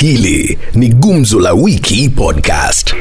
Hili ni Gumzo la Wiki Podcast.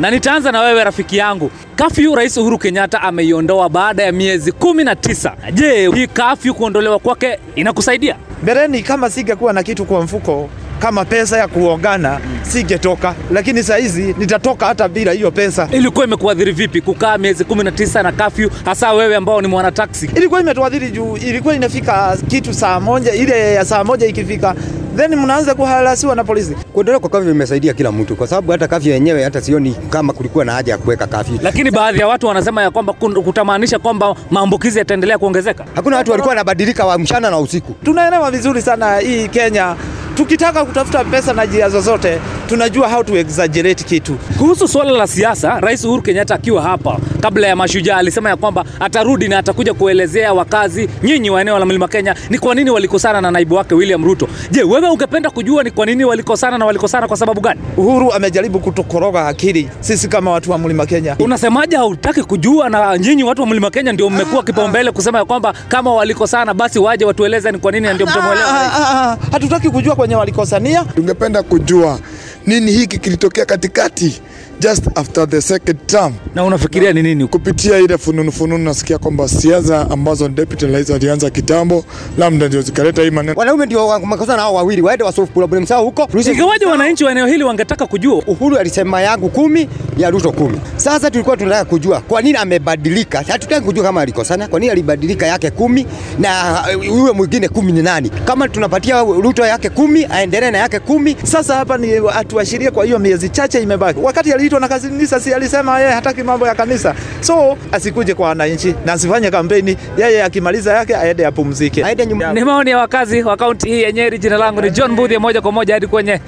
na nitaanza na wewe rafiki yangu. Kafyu Rais Uhuru Kenyatta ameiondoa baada ya miezi kumi na tisa. Je, hii kafyu kuondolewa kwake inakusaidia? Mbeleni kama singekuwa na kitu kwa mfuko kama pesa ya kuongana singetoka, lakini saa hizi nitatoka hata bila hiyo pesa. Ilikuwa imekuadhiri vipi kukaa miezi kumi na tisa na kafyu, hasa wewe ambao ni mwanataksi? Ilikuwa imetuadhiri juu ilikuwa inafika kitu saa moja, ile ya saa moja ikifika then mnaanza kuhalasiwa na polisi. Kuendelea kwa kafyu imesaidia kila mtu, kwa sababu hata kafyu yenyewe hata sioni kama kulikuwa na haja ya kuweka kafyu. Lakini baadhi ya watu wanasema ya kwamba kutamaanisha kwamba maambukizi yataendelea kuongezeka. Hakuna watu walikuwa wanabadilika wa mchana na usiku. Tunaelewa vizuri sana hii Kenya, tukitaka kutafuta pesa na njia zozote tunajua how to exaggerate kitu. Kuhusu suala la siasa, Rais Uhuru Kenyatta akiwa hapa kabla ya Mashujaa alisema ya kwamba atarudi na atakuja kuelezea wakazi nyinyi wa eneo la Mlima Kenya ni kwa nini walikosana na naibu wake William Ruto. Je, wewe ungependa kujua ni kwa nini walikosana na walikosana kwa sababu gani? Uhuru amejaribu kutukoroga akili sisi kama watu wa Mlima Kenya. Unasemaje hautaki kujua na nyinyi watu wa Mlima Kenya ndio mmekuwa kipaumbele kusema ya kwamba kama walikosana basi waje watueleze ni kwa nini ndio Ah, mtamwelewa. ah, ah, hatutaki kujua kwenye walikosania. tungependa kujua nini hiki kilitokea katikati just after the second term Na unafikiria ni nini? kupitia ile fununu fununu nasikia kwamba siasa ambazo deputy rais alianza kitambo labda ndio zikaleta hii maneno Wanaume ndio wamekosa nao wawili, waende wasolve problem zao huko. Ingawaje wananchi wa eneo hili wangetaka kujua Uhuru alisema yangu kumi ya Ruto kumi. Sasa tulikuwa tunataka kujua kwa nini amebadilika. Hatutaki kujua kama alikosana, kwa nini alibadilika yake kumi na uh, yule mwingine kumi ni nani? Kama tunapatia Ruto yake kumi, aendelee na yake kumi. Sasa hapa ni atuashirie kwa hiyo miezi chache imebaki. Wakati aliitwa na kanisa, si alisema yeye hataki mambo ya kanisa, so asikuje kwa wananchi na asifanye kampeni. Yeye akimaliza yake aende apumzike. Ni maoni ya wakazi wa kaunti hii ya Nyeri. Jina langu ni John Mbudhi, moja kwa moja hadi kwenye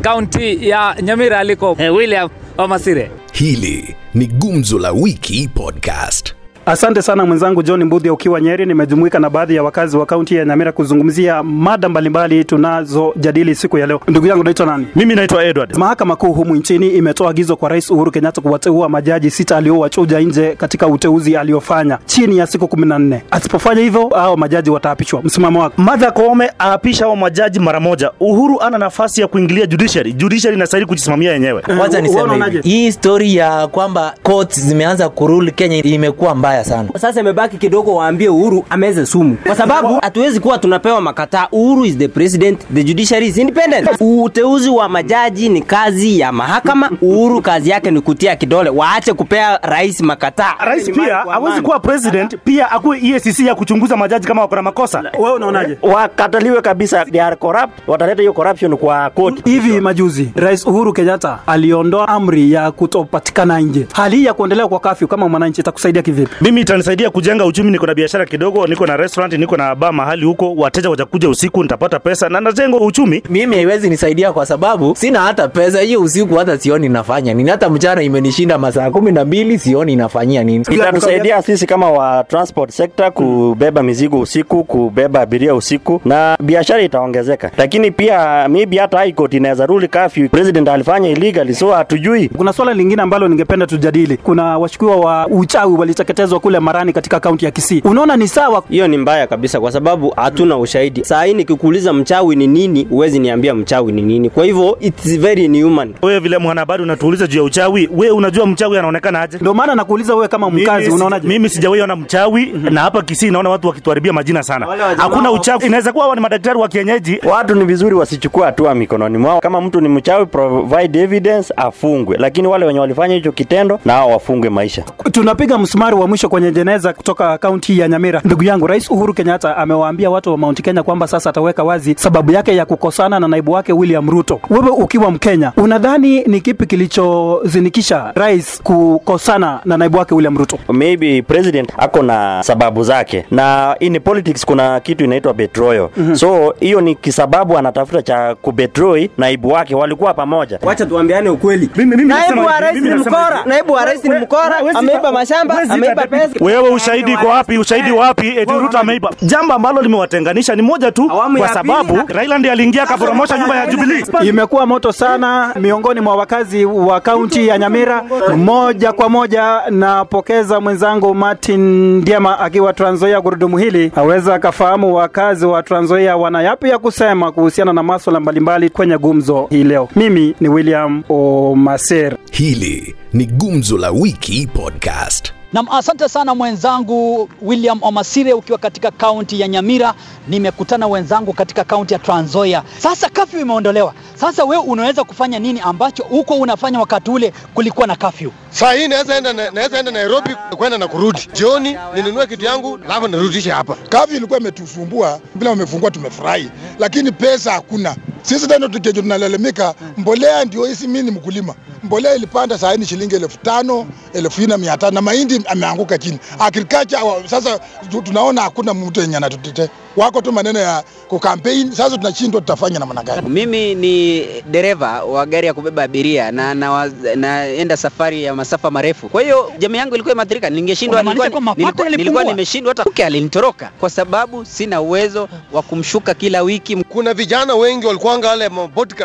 kaunti ya Nyamira aliko eh, William Wamasire. Hili ni Gumzo la Wiki Podcast. Asante sana mwenzangu John Mbudhi ukiwa Nyeri. Nimejumuika na baadhi ya wakazi wa kaunti ya Nyamira kuzungumzia mada mbalimbali tunazojadili siku ya leo. Ndugu yangu naitwa nani? Mimi naitwa Edward. Mahakama Kuu humu nchini imetoa agizo kwa Rais Uhuru Kenyatta kuwateua majaji sita aliowachuja nje katika uteuzi aliofanya chini ya siku kumi na nne. Asipofanya hivyo, hao majaji wataapishwa. Msimamo wako? Martha Koome aapisha hao majaji mara moja. Uhuru ana nafasi ya kuingilia judiciary. Judiciary inastahili kujisimamia yenyewe. Kwanza niseme hii story ya kwamba courts zimeanza kurule Kenya imekuwa mbaya sana. Sasa imebaki kidogo waambie Uhuru ameze sumu, kwa sababu hatuwezi kuwa tunapewa makataa. Uhuru is the president, the judiciary is independent. Uteuzi wa majaji ni kazi ya mahakama. Uhuru kazi yake ni kutia kidole, waache kupea rais makataa. Rais pia hawezi kuwa president, pia akuwe EACC ya kuchunguza majaji kama wako na makosa. Wewe unaonaje? wakataliwe kabisa, they are corrupt, wataleta hiyo corruption kwa court. Hivi majuzi Rais Uhuru Kenyatta aliondoa amri ya kutopatikana nje. Hali hii ya kuendelea kwa kafyu kama mwananchi itakusaidia kivipi? Mimi itanisaidia kujenga uchumi. Niko na biashara kidogo, niko na restaurant, niko na bar mahali huko, wateja watakuja usiku, nitapata pesa na najenga uchumi. Mimi haiwezi nisaidia kwa sababu sina hata pesa hiyo. Usiku hata sioni inafanya nini, hata mchana imenishinda masaa kumi na mbili sioni inafanyia nini. Itatusaidia sisi kama wa transport sector kubeba mizigo usiku, kubeba abiria usiku, na biashara itaongezeka. Lakini pia maybe hata high court inaweza rule curfew, president alifanya illegal, so hatujui. Kuna swala lingine ambalo ningependa tujadili. Kuna washukiwa wa uchawi waliteketezwa kule Marani katika kaunti ya Kisii. Unaona ni sawa? Hiyo ni mbaya kabisa, kwa sababu hatuna ushahidi. Saa hii nikikuuliza mchawi ni nini, huwezi niambia mchawi ni nini. Kwa hivyo it's very inhuman. Wewe vile mwanahabari unatuuliza juu ya uchawi, wewe unajua mchawi anaonekana aje? Ndio maana nakuuliza wewe kama mkazi, unaonaje? Mimi sijawahi ona mchawi na hapa Kisii naona watu wakituharibia majina sana. Hakuna uchawi. Inaweza kuwa hawa ni madaktari wa kienyeji. Watu ni vizuri wasichukue hatua mikononi mwao. Kama mtu ni mchawi, provide evidence, afungwe. Lakini wale wenye walifanya hicho kitendo, na hao wafungwe maisha. Tunapiga msumari wa mwisho kwenye jeneza kutoka kaunti ya Nyamira. Ndugu yangu, Rais Uhuru Kenyatta amewaambia watu wa Mount Kenya kwamba sasa ataweka wazi sababu yake ya kukosana na naibu wake William Ruto. Wewe ukiwa Mkenya, unadhani ni kipi kilichozinikisha rais kukosana na naibu wake William Ruto? maybe president ako na sababu zake, na in politics kuna kitu inaitwa betrayal. Mm-hmm. So hiyo ni kisababu anatafuta cha kubetroy naibu wake, walikuwa pamoja. Wacha tuambiane ukweli. Naibu wa rais ni mkora, naibu wa rais ni mkora, ameiba mashamba, ameiba pesa. Wewe ushahidi iko wapi? Ushahidi wapi? Eti Ruto ameiba. Jambo ambalo limewatenganisha ni moja tu, kwa sababu. Raila ndiye aliingia akaporomosha nyumba ya Jubilee. Imekuwa moto sana miongoni mwa wakazi wa kaunti ya Nyamira. Moja kwa moja napokeza mwenzangu Martin Ndiema akiwa Trans Nzoia, gurudumu hili aweza akafahamu wakazi wa Trans Nzoia wana yapi ya kusema kuhusiana na maswala mbalimbali kwenye gumzo hii leo. Mimi ni William Omaser. Hili ni Gumzo la Wiki Podcast. Nam, asante sana mwenzangu William Omasire, ukiwa katika kaunti ya Nyamira. Nimekutana wenzangu katika kaunti ya Trans Nzoia. Sasa kafyu imeondolewa. Sasa wewe unaweza kufanya nini ambacho huko unafanya wakati ule kulikuwa na kafyu? Saa hii naweza enda, naweza enda Nairobi kwenda na kurudi jioni, ninunue kitu yangu alafu nirudishe hapa. Kafyu ilikuwa imetusumbua, bila wamefungua tumefurahi, lakini pesa hakuna. Sisi tena tukeje tunalalamika, mbolea ndio hisi. Mimi ni mkulima, mbolea ilipanda saa ni shilingi elfu tano elfu nne mia tano na mahindi ameanguka chini. Agriculture sasa tunaona hakuna mtu yenye anatutete, wako tu maneno ya kukampeni. Sasa tunashindwa tutafanya namna gani? Mimi ni dereva wa gari ya kubeba abiria na na- naenda safari ya masafa marefu. Kwa hiyo jamii yangu ilikuwa imeathirika, ningeshindwa, nilikuwa, nilikuwa, nilikuwa nimeshindwa, hata mke alinitoroka kwa sababu sina uwezo wa kumshuka kila wiki. Kuna vijana wengi walikuanga wale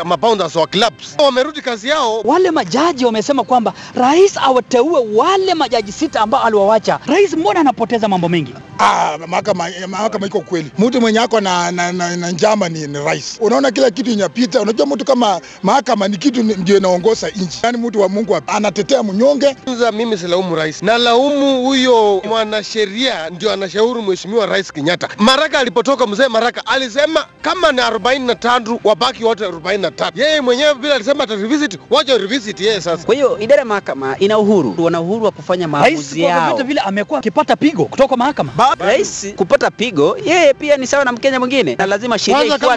mabounders wa clubs wamerudi kazi yao. Wale majaji wamesema kwamba rais awateue wale majaji sita ambao aliwawacha. Rais mbona anapoteza mambo mengi? Ah, mahakama mahakama iko kweli. Mtu mwenye ako na, na, na, na njama ni, ni rais. Unaona kila kitu inapita. Unajua mtu kama mahakama ni kitu ndio inaongoza nchi, yaani mtu wa Mungu anatetea mnyonge. Mimi silaumu rais, nalaumu huyo mwanasheria ndio anashauri mheshimiwa rais Kenyatta. Maraka alipotoka, mzee Maraka alisema kama ni 43 wabaki wote 43. Yeye mwenyewe vile alisema ata revisit, wacha revisit yeye sasa. Kwa hiyo idara ya mahakama ina uhuru, wana uhuru wa kufanya maamuzi kwa yao. vile amekuwa akipata pigo kutoka mahakama. Rais kupata pigo, yeye pia ni sawa na Mkenya mwingine, na lazima sheria ifuatwe.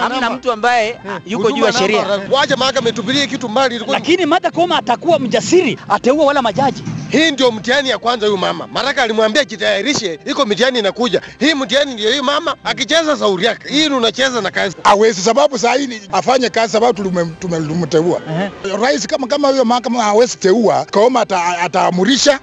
Hamna mtu ambaye yuko juu ya sheria. Wacha mahakama itupilie kitu mbali. Lakini Martha Koome atakuwa mjasiri, ateua wala majaji. Hii ndio mtihani ya kwanza huyu mama. Maraka alimwambia jitayarishe, iko mtihani inakuja. Hii mtihani ndio hii mama akicheza sauri yake. Hii ni unacheza na kazi. Hawezi sababu saa hii afanye kazi sababu tulimteua. Uh-huh. Rais kama kama hiyo mahakama hawezi teua, Kaoma ata-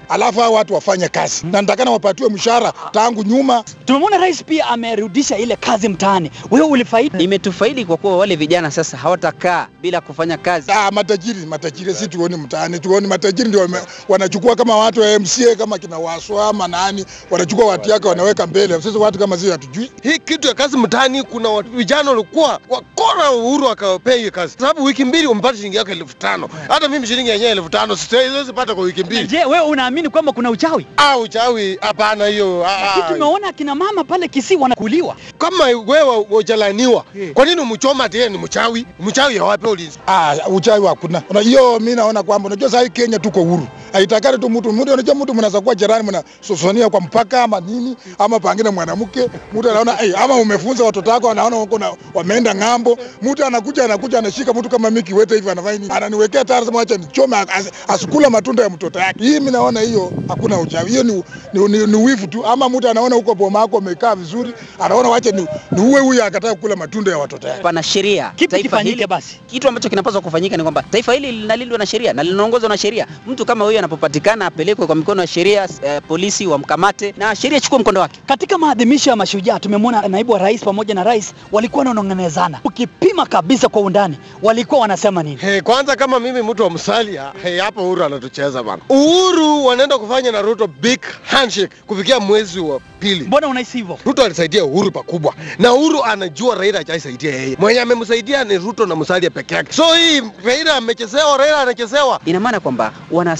alafu hao watu wafanye kazi. Na nitakana wapatiwe mshahara tangu nyuma. Tumemwona rais pia amerudisha ile kazi mtaani. Wewe ulifaidi? Imetufaidi kwa kuwa wale vijana sasa hawatakaa bila kufanya kazi. Ah, matajiri matajiri, si tuone mtaani, tuone matajiri ndio wanachukua kama watu wa MCA kama kina Waswa ama nani, wanachukua watu yake wanaweka mbele. Sisi watu kama sisi hatujui. Hii kitu ya kazi mtaani, kuna watu vijana walikuwa wakora Uhuru akawapea hiyo kazi, sababu wiki mbili umpata shilingi yako elfu tano. Hata mimi shilingi yenyewe elfu tano siwezi pata kwa wiki mbili. Je, wewe unaamini kwamba kuna uchawi? Ah, uchawi hapana, hiyo ah, ah. tumeona akina mama pale Kisii wanakuliwa. kama wewe wajalaniwa, kwa nini umchoma ati yeye ni mchawi? Mchawi hawape ulinzi. Ah, uchawi hakuna. Una hiyo mimi naona kwamba unajua sasa Kenya tuko huru. Haitakani tu mtu mtu unajua mtu mnaweza kuwa jirani mnasosonia kwa mpaka ama nini ama pangine mwanamke mtu anaona hey, ama umefunza watoto wako anaona wako na wameenda ng'ambo mtu anakuja anakuja anashika mtu kama mimi kiwete hivi anafanya nini ananiwekea tayari sema acha nichome as, asikula matunda ya mtoto yake hii mimi naona hiyo hakuna uchawi hiyo ni, ni, ni, ni wivu tu ama mtu anaona huko boma yako amekaa vizuri anaona wacha ni, ni uwe huyu akataka kula matunda ya watoto yake Pana sheria. Kipi kifanyike basi? Kitu ambacho kinapaswa kufanyika ni kwamba taifa hili linalindwa na sheria na linaongozwa na sheria. Mtu kama huyo anapopatikana apelekwe kwa mikono ya sheria, eh, polisi wamkamate na sheria ichukue mkondo wake. Katika maadhimisho ya mashujaa tumemwona naibu wa rais pamoja na rais walikuwa wananong'onezana. Ukipima kabisa kwa undani, walikuwa wanasema nini? Hey, kwanza kama mimi mtu wa Musalia, hey, hapa Uhuru anatucheza bana. Uhuru wanaenda kufanya na Ruto big handshake kufikia mwezi wa pili. Mbona unahisi hivyo? Ruto alisaidia Uhuru pakubwa, na Uhuru anajua Raila hajaisaidia yeye. Mwenye amemsaidia ni Ruto na Musalia peke yake. So hii Raila amechezewa, Raila anachezewa. Ina maana kwamba wana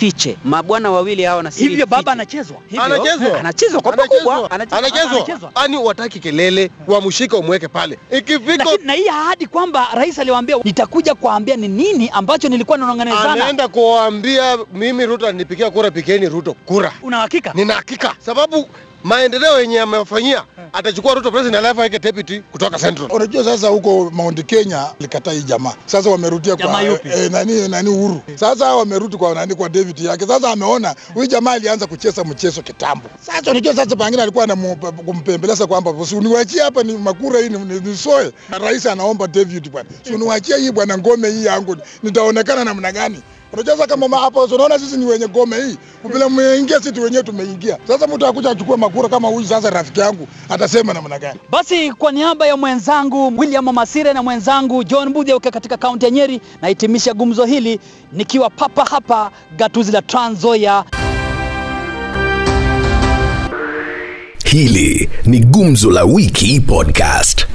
siri. Mabwana wawili hao siri Hivyo baba anachezwa. Anachezwa. anachezwa kwa pakubwa, Anachezwa. Yaani wataki kelele, wamshike umweke pale. Ikifika na hii ahadi kwamba rais aliwaambia nitakuja kuambia ni nini ambacho nilikuwa nanong'onezana. anaenda kuwaambia mimi Ruto nipikia kura, pikeni Ruto kura. Una hakika? Nina hakika sababu maendeleo yenye amefanyia atachukua Ruto president alafu aweke deputy kutoka Central. Unajua sasa huko Mount Kenya likataa hii jamaa. Sasa wamerudia kwa e, e, nani nani Uhuru. Sasa wamerudi kwa nani kwa David yake. Sasa ameona huyu jamaa alianza kucheza mchezo kitambo. Sasa unajua sasa pengine alikuwa anampembeleza kwamba si uniwachie hapa ni makura hii ni, ni, ni soe. Rais anaomba David bwana. Si uniwachie hii bwana ngome hii yangu nitaonekana namna gani? Sasa kama hapo unaona sisi ni wenye gome hii. Bila mmeingia sisi wenyewe tumeingia. Sasa mtu akuja achukue makura kama huyu sasa rafiki yangu atasema namna gani? Basi kwa niaba ya mwenzangu William Masire na mwenzangu John Mbudhi ukiwa katika kaunti ya Nyeri, nahitimisha gumzo hili nikiwa papa hapa gatuzi la Trans Nzoia. Hili ni Gumzo la Wiki Podcast.